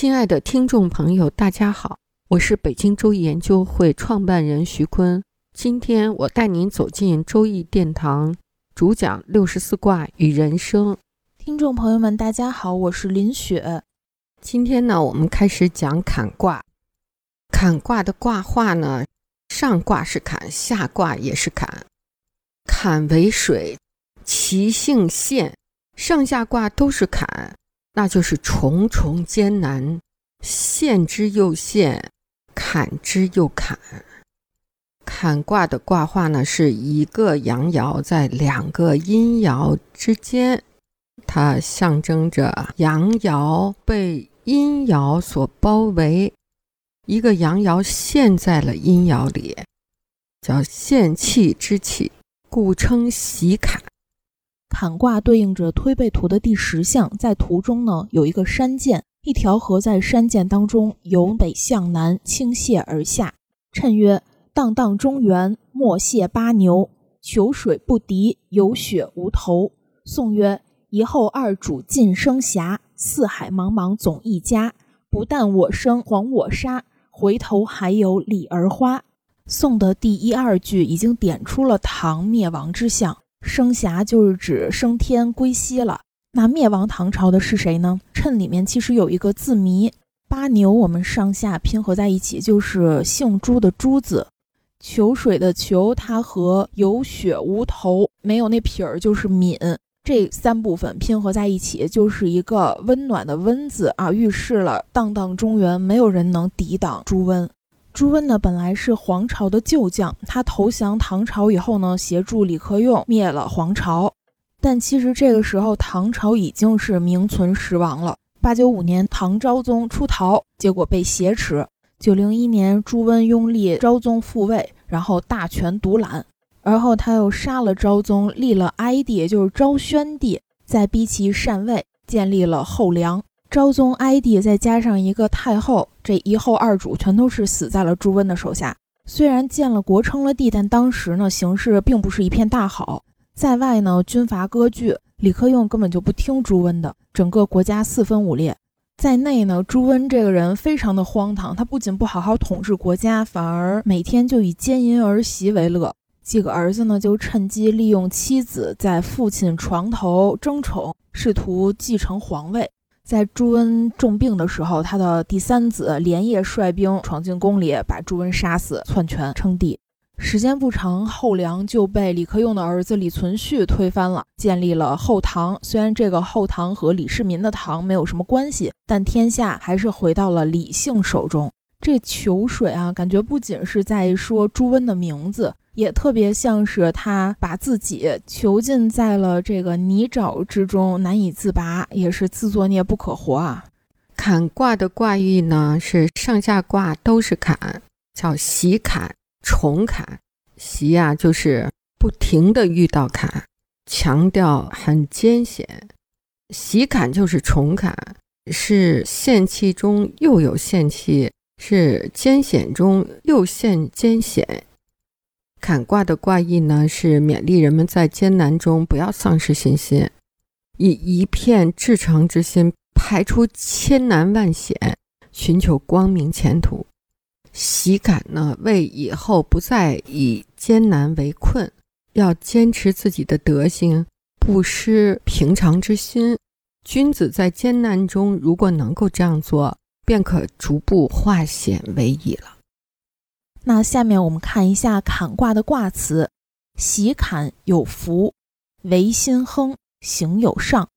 亲爱的听众朋友，大家好，我是北京周易研究会创办人徐坤。今天我带您走进周易殿堂，主讲六十四卦与人生。听众朋友们，大家好，我是林雪。今天呢，我们开始讲坎卦。坎卦的卦画呢，上卦是坎，下卦也是坎。坎为水，其性现，上下卦都是坎。那就是重重艰难，陷之又陷，坎之又坎。坎卦的卦画呢，是一个阳爻在两个阴爻之间，它象征着阳爻被阴爻所包围，一个阳爻陷在了阴爻里，叫陷气之气，故称喜坎。坎卦对应着推背图的第十象，在图中呢有一个山涧，一条河在山涧当中由北向南倾泻而下。谶曰：“荡荡中原，莫泄八牛，求水不敌，有雪无头。”宋曰：“一后二主尽生涯，四海茫茫总一家。不但我生，还我杀，回头还有李儿花。”宋的第一二句已经点出了唐灭亡之象。升霞就是指升天归西了。那灭亡唐朝的是谁呢？谶里面其实有一个字谜，八牛我们上下拼合在一起就是姓朱的朱字。求水的求，它和有血无头，没有那撇儿就是敏，这三部分拼合在一起就是一个温暖的温字啊，预示了荡荡中原，没有人能抵挡朱温。朱温呢，本来是黄巢的旧将，他投降唐朝以后呢，协助李克用灭了黄巢。但其实这个时候，唐朝已经是名存实亡了。八九五年，唐昭宗出逃，结果被挟持。九零一年，朱温拥立昭宗复位，然后大权独揽，而后他又杀了昭宗，立了哀帝，也就是昭宣帝，再逼其禅位，建立了后梁。昭宗哀帝再加上一个太后，这一后二主全都是死在了朱温的手下。虽然建了国称了帝，但当时呢形势并不是一片大好。在外呢军阀割据，李克用根本就不听朱温的，整个国家四分五裂。在内呢，朱温这个人非常的荒唐，他不仅不好好统治国家，反而每天就以奸淫儿媳为乐。几个儿子呢就趁机利用妻子在父亲床头争宠，试图继承皇位。在朱温重病的时候，他的第三子连夜率兵闯进宫里，把朱温杀死，篡权称帝。时间不长，后梁就被李克用的儿子李存勖推翻了，建立了后唐。虽然这个后唐和李世民的唐没有什么关系，但天下还是回到了李姓手中。这求水啊，感觉不仅是在说朱温的名字。也特别像是他把自己囚禁在了这个泥沼之中，难以自拔，也是自作孽不可活啊。坎卦的卦意呢，是上下卦都是坎，叫喜坎、重坎。喜呀，就是不停的遇到坎，强调很艰险；喜坎就是重坎，是陷气中又有陷气，是艰险中又陷艰险。坎卦的卦意呢，是勉励人们在艰难中不要丧失信心，以一片至诚之心排除千难万险，寻求光明前途。喜感呢，为以后不再以艰难为困，要坚持自己的德行，不失平常之心。君子在艰难中，如果能够这样做，便可逐步化险为夷了。那下面我们看一下坎卦的卦辞：喜坎有福，唯心亨，行有上。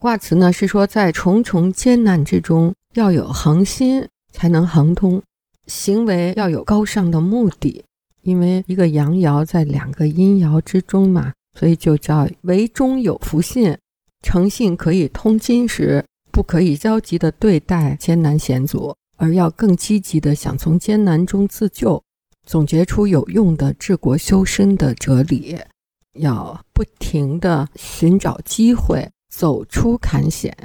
卦辞呢是说，在重重艰难之中，要有恒心才能恒通，行为要有高尚的目的。因为一个阳爻在两个阴爻之中嘛，所以就叫为中有福信，诚信可以通今时，不可以消极的对待艰难险阻，而要更积极的想从艰难中自救，总结出有用的治国修身的哲理，要不停的寻找机会，走出坎险。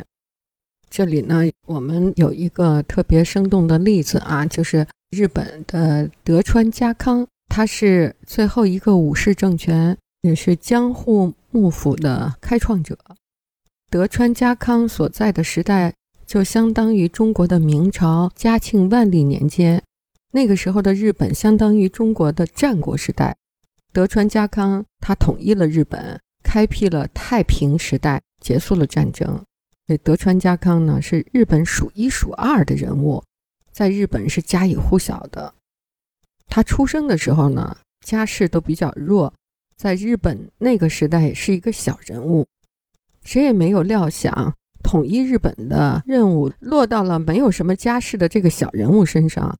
这里呢，我们有一个特别生动的例子啊，就是日本的德川家康，他是最后一个武士政权。也是江户幕府的开创者，德川家康所在的时代，就相当于中国的明朝嘉庆万历年间。那个时候的日本相当于中国的战国时代。德川家康他统一了日本，开辟了太平时代，结束了战争。所以德川家康呢，是日本数一数二的人物，在日本是家喻户晓的。他出生的时候呢，家世都比较弱。在日本那个时代是一个小人物，谁也没有料想统一日本的任务落到了没有什么家世的这个小人物身上。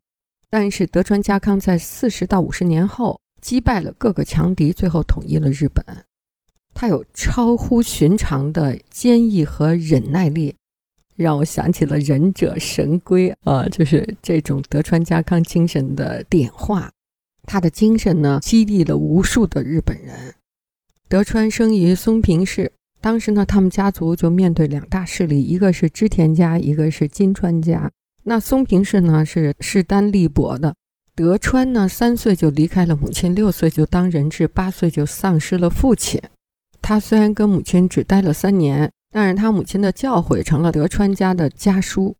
但是德川家康在四十到五十年后击败了各个强敌，最后统一了日本。他有超乎寻常的坚毅和忍耐力，让我想起了忍者神龟啊，就是这种德川家康精神的点化。他的精神呢，激励了无数的日本人。德川生于松平氏，当时呢，他们家族就面对两大势力，一个是织田家，一个是金川家。那松平氏呢，是势单力薄的。德川呢，三岁就离开了母亲，六岁就当人质，八岁就丧失了父亲。他虽然跟母亲只待了三年，但是他母亲的教诲成了德川家的家书。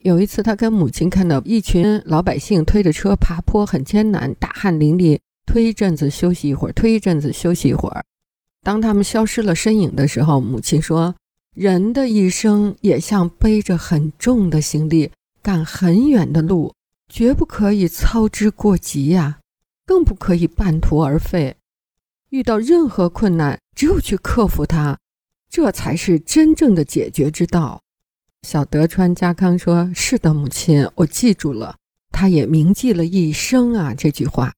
有一次，他跟母亲看到一群老百姓推着车爬坡，很艰难，大汗淋漓，推一阵子休息一会儿，推一阵子休息一会儿。当他们消失了身影的时候，母亲说：“人的一生也像背着很重的行李，赶很远的路，绝不可以操之过急呀，更不可以半途而废。遇到任何困难，只有去克服它，这才是真正的解决之道。”小德川家康说：“是的，母亲，我记住了。他也铭记了一生啊。这句话，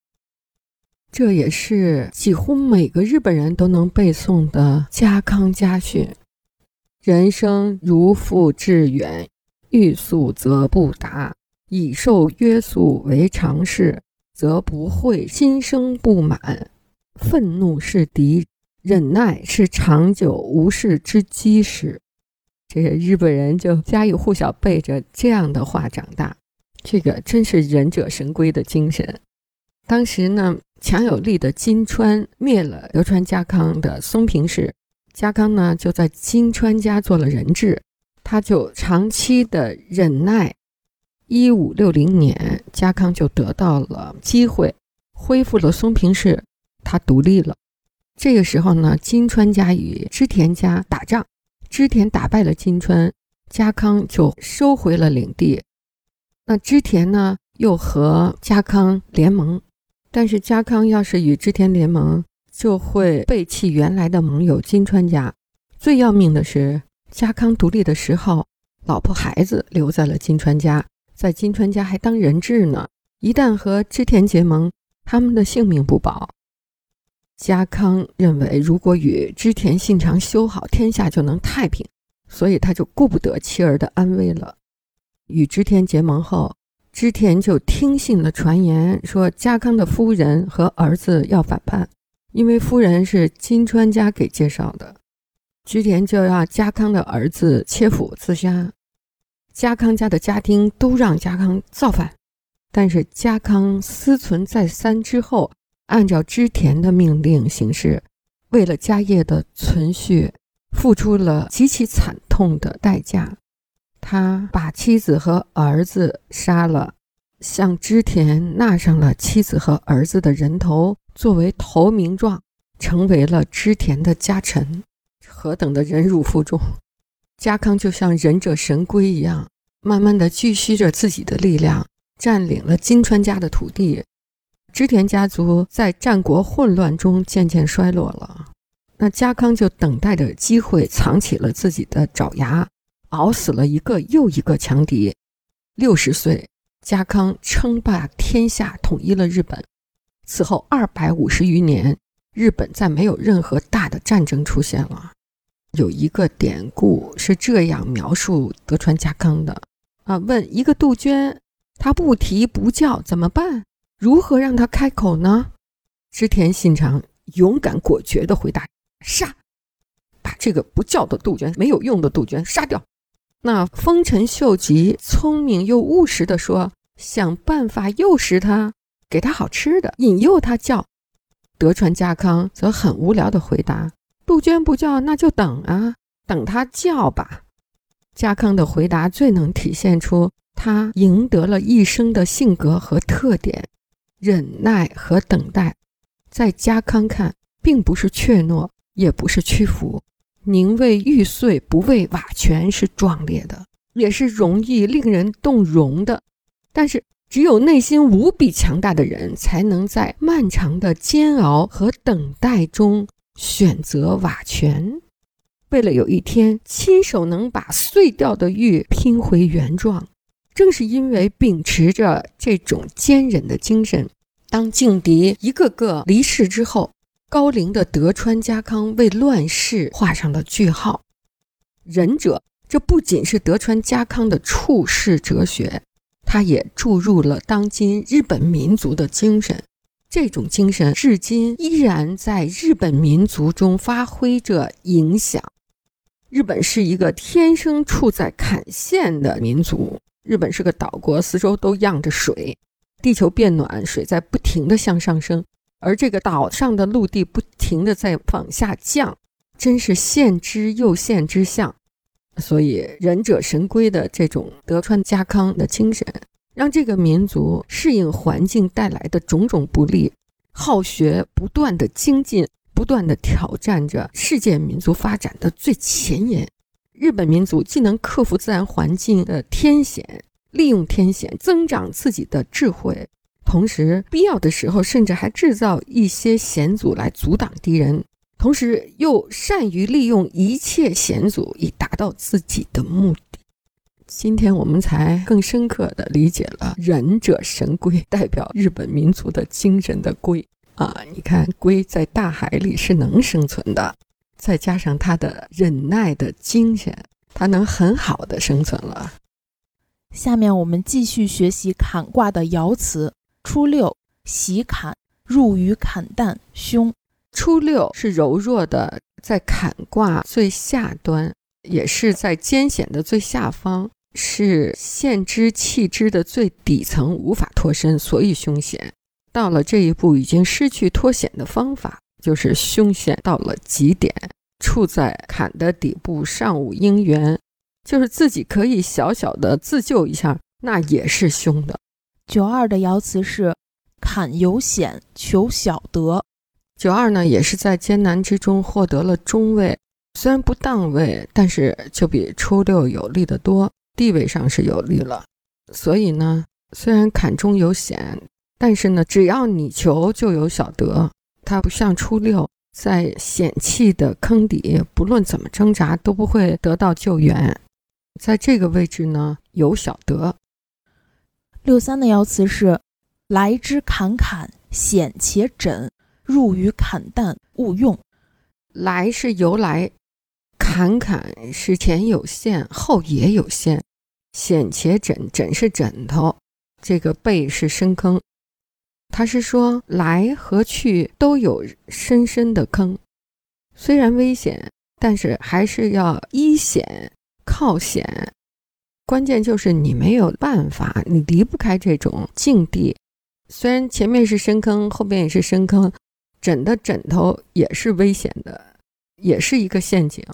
这也是几乎每个日本人都能背诵的家康家训。人生如负至远，欲速则不达；以受约束为常事，则不会心生不满。愤怒是敌，忍耐是长久无事之基石。”这个日本人就家喻户晓背着这样的话长大，这个真是忍者神龟的精神。当时呢，强有力的金川灭了德川家康的松平氏，家康呢就在金川家做了人质，他就长期的忍耐。一五六零年，家康就得到了机会，恢复了松平氏，他独立了。这个时候呢，金川家与织田家打仗。织田打败了金川，家康就收回了领地。那织田呢，又和家康联盟。但是家康要是与织田联盟，就会背弃原来的盟友金川家。最要命的是，家康独立的时候，老婆孩子留在了金川家，在金川家还当人质呢。一旦和织田结盟，他们的性命不保。家康认为，如果与织田信长修好，天下就能太平，所以他就顾不得妻儿的安危了。与织田结盟后，织田就听信了传言，说家康的夫人和儿子要反叛，因为夫人是金川家给介绍的，织田就要家康的儿子切腹自杀。家康家的家丁都让家康造反，但是家康思忖再三之后。按照织田的命令行事，为了家业的存续，付出了极其惨痛的代价。他把妻子和儿子杀了，向织田纳上了妻子和儿子的人头作为投名状，成为了织田的家臣。何等的忍辱负重！家康就像忍者神龟一样，慢慢的积蓄着自己的力量，占领了金川家的土地。织田家族在战国混乱中渐渐衰落了，那家康就等待着机会，藏起了自己的爪牙，熬死了一个又一个强敌。六十岁，家康称霸天下，统一了日本。此后二百五十余年，日本再没有任何大的战争出现了。有一个典故是这样描述德川家康的啊：问一个杜鹃，它不啼不叫怎么办？如何让它开口呢？织田信长勇敢果决地回答：杀！把这个不叫的杜鹃、没有用的杜鹃杀掉。那丰臣秀吉聪明又务实地说：想办法诱使他，给他好吃的，引诱他叫。德川家康则很无聊地回答。杜鹃不叫，那就等啊，等它叫吧。家康的回答最能体现出他赢得了一生的性格和特点：忍耐和等待。在家康看，并不是怯懦，也不是屈服。宁为玉碎，不为瓦全，是壮烈的，也是容易令人动容的。但是，只有内心无比强大的人，才能在漫长的煎熬和等待中。选择瓦全，为了有一天亲手能把碎掉的玉拼回原状。正是因为秉持着这种坚忍的精神，当劲敌一个个离世之后，高龄的德川家康为乱世画上了句号。忍者，这不仅是德川家康的处世哲学，他也注入了当今日本民族的精神。这种精神至今依然在日本民族中发挥着影响。日本是一个天生处在坎线的民族。日本是个岛国，四周都漾着水。地球变暖，水在不停地向上升，而这个岛上的陆地不停地在往下降，真是限之又限之象。所以，忍者神龟的这种德川家康的精神。让这个民族适应环境带来的种种不利，好学不断的精进，不断的挑战着世界民族发展的最前沿。日本民族既能克服自然环境的天险，利用天险增长自己的智慧，同时必要的时候甚至还制造一些险阻来阻挡敌人，同时又善于利用一切险阻以达到自己的目的。今天我们才更深刻的理解了忍者神龟代表日本民族的精神的龟啊！你看，龟在大海里是能生存的，再加上它的忍耐的精神，它能很好的生存了。下面我们继续学习坎卦的爻辞：初六，喜坎，入于坎旦，凶。初六是柔弱的，在坎卦最下端，也是在艰险的最下方。是限之弃之的最底层，无法脱身，所以凶险。到了这一步，已经失去脱险的方法，就是凶险到了极点，处在坎的底部，尚无应援，就是自己可以小小的自救一下，那也是凶的。九二的爻辞是坎有险，求小得。九二呢，也是在艰难之中获得了中位，虽然不当位，但是就比初六有利的多。地位上是有利了，所以呢，虽然坎中有险，但是呢，只要你求就有小得。它不像初六在险气的坑底，不论怎么挣扎都不会得到救援。在这个位置呢，有小得。六三的爻辞是：来之坎坎，险且枕，入于坎旦，勿用。来是由来，坎坎是前有限，后也有限。险且枕，枕是枕头，这个背是深坑。他是说来和去都有深深的坑，虽然危险，但是还是要依险靠险。关键就是你没有办法，你离不开这种境地。虽然前面是深坑，后边也是深坑，枕的枕头也是危险的，也是一个陷阱。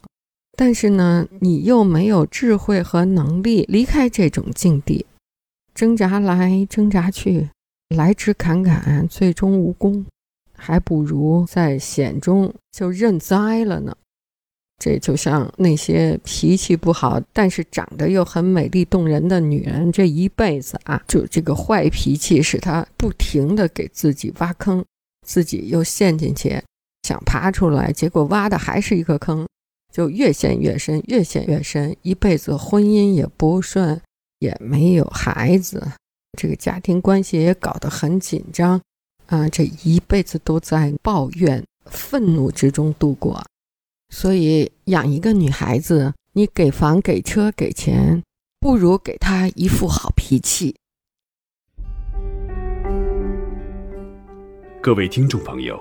但是呢，你又没有智慧和能力离开这种境地，挣扎来挣扎去，来之坎坎，最终无功，还不如在险中就认栽了呢。这就像那些脾气不好，但是长得又很美丽动人的女人，这一辈子啊，就这个坏脾气使她不停地给自己挖坑，自己又陷进去，想爬出来，结果挖的还是一个坑。就越陷越深，越陷越深，一辈子婚姻也不顺，也没有孩子，这个家庭关系也搞得很紧张，啊，这一辈子都在抱怨、愤怒之中度过。所以养一个女孩子，你给房、给车、给钱，不如给她一副好脾气。各位听众朋友，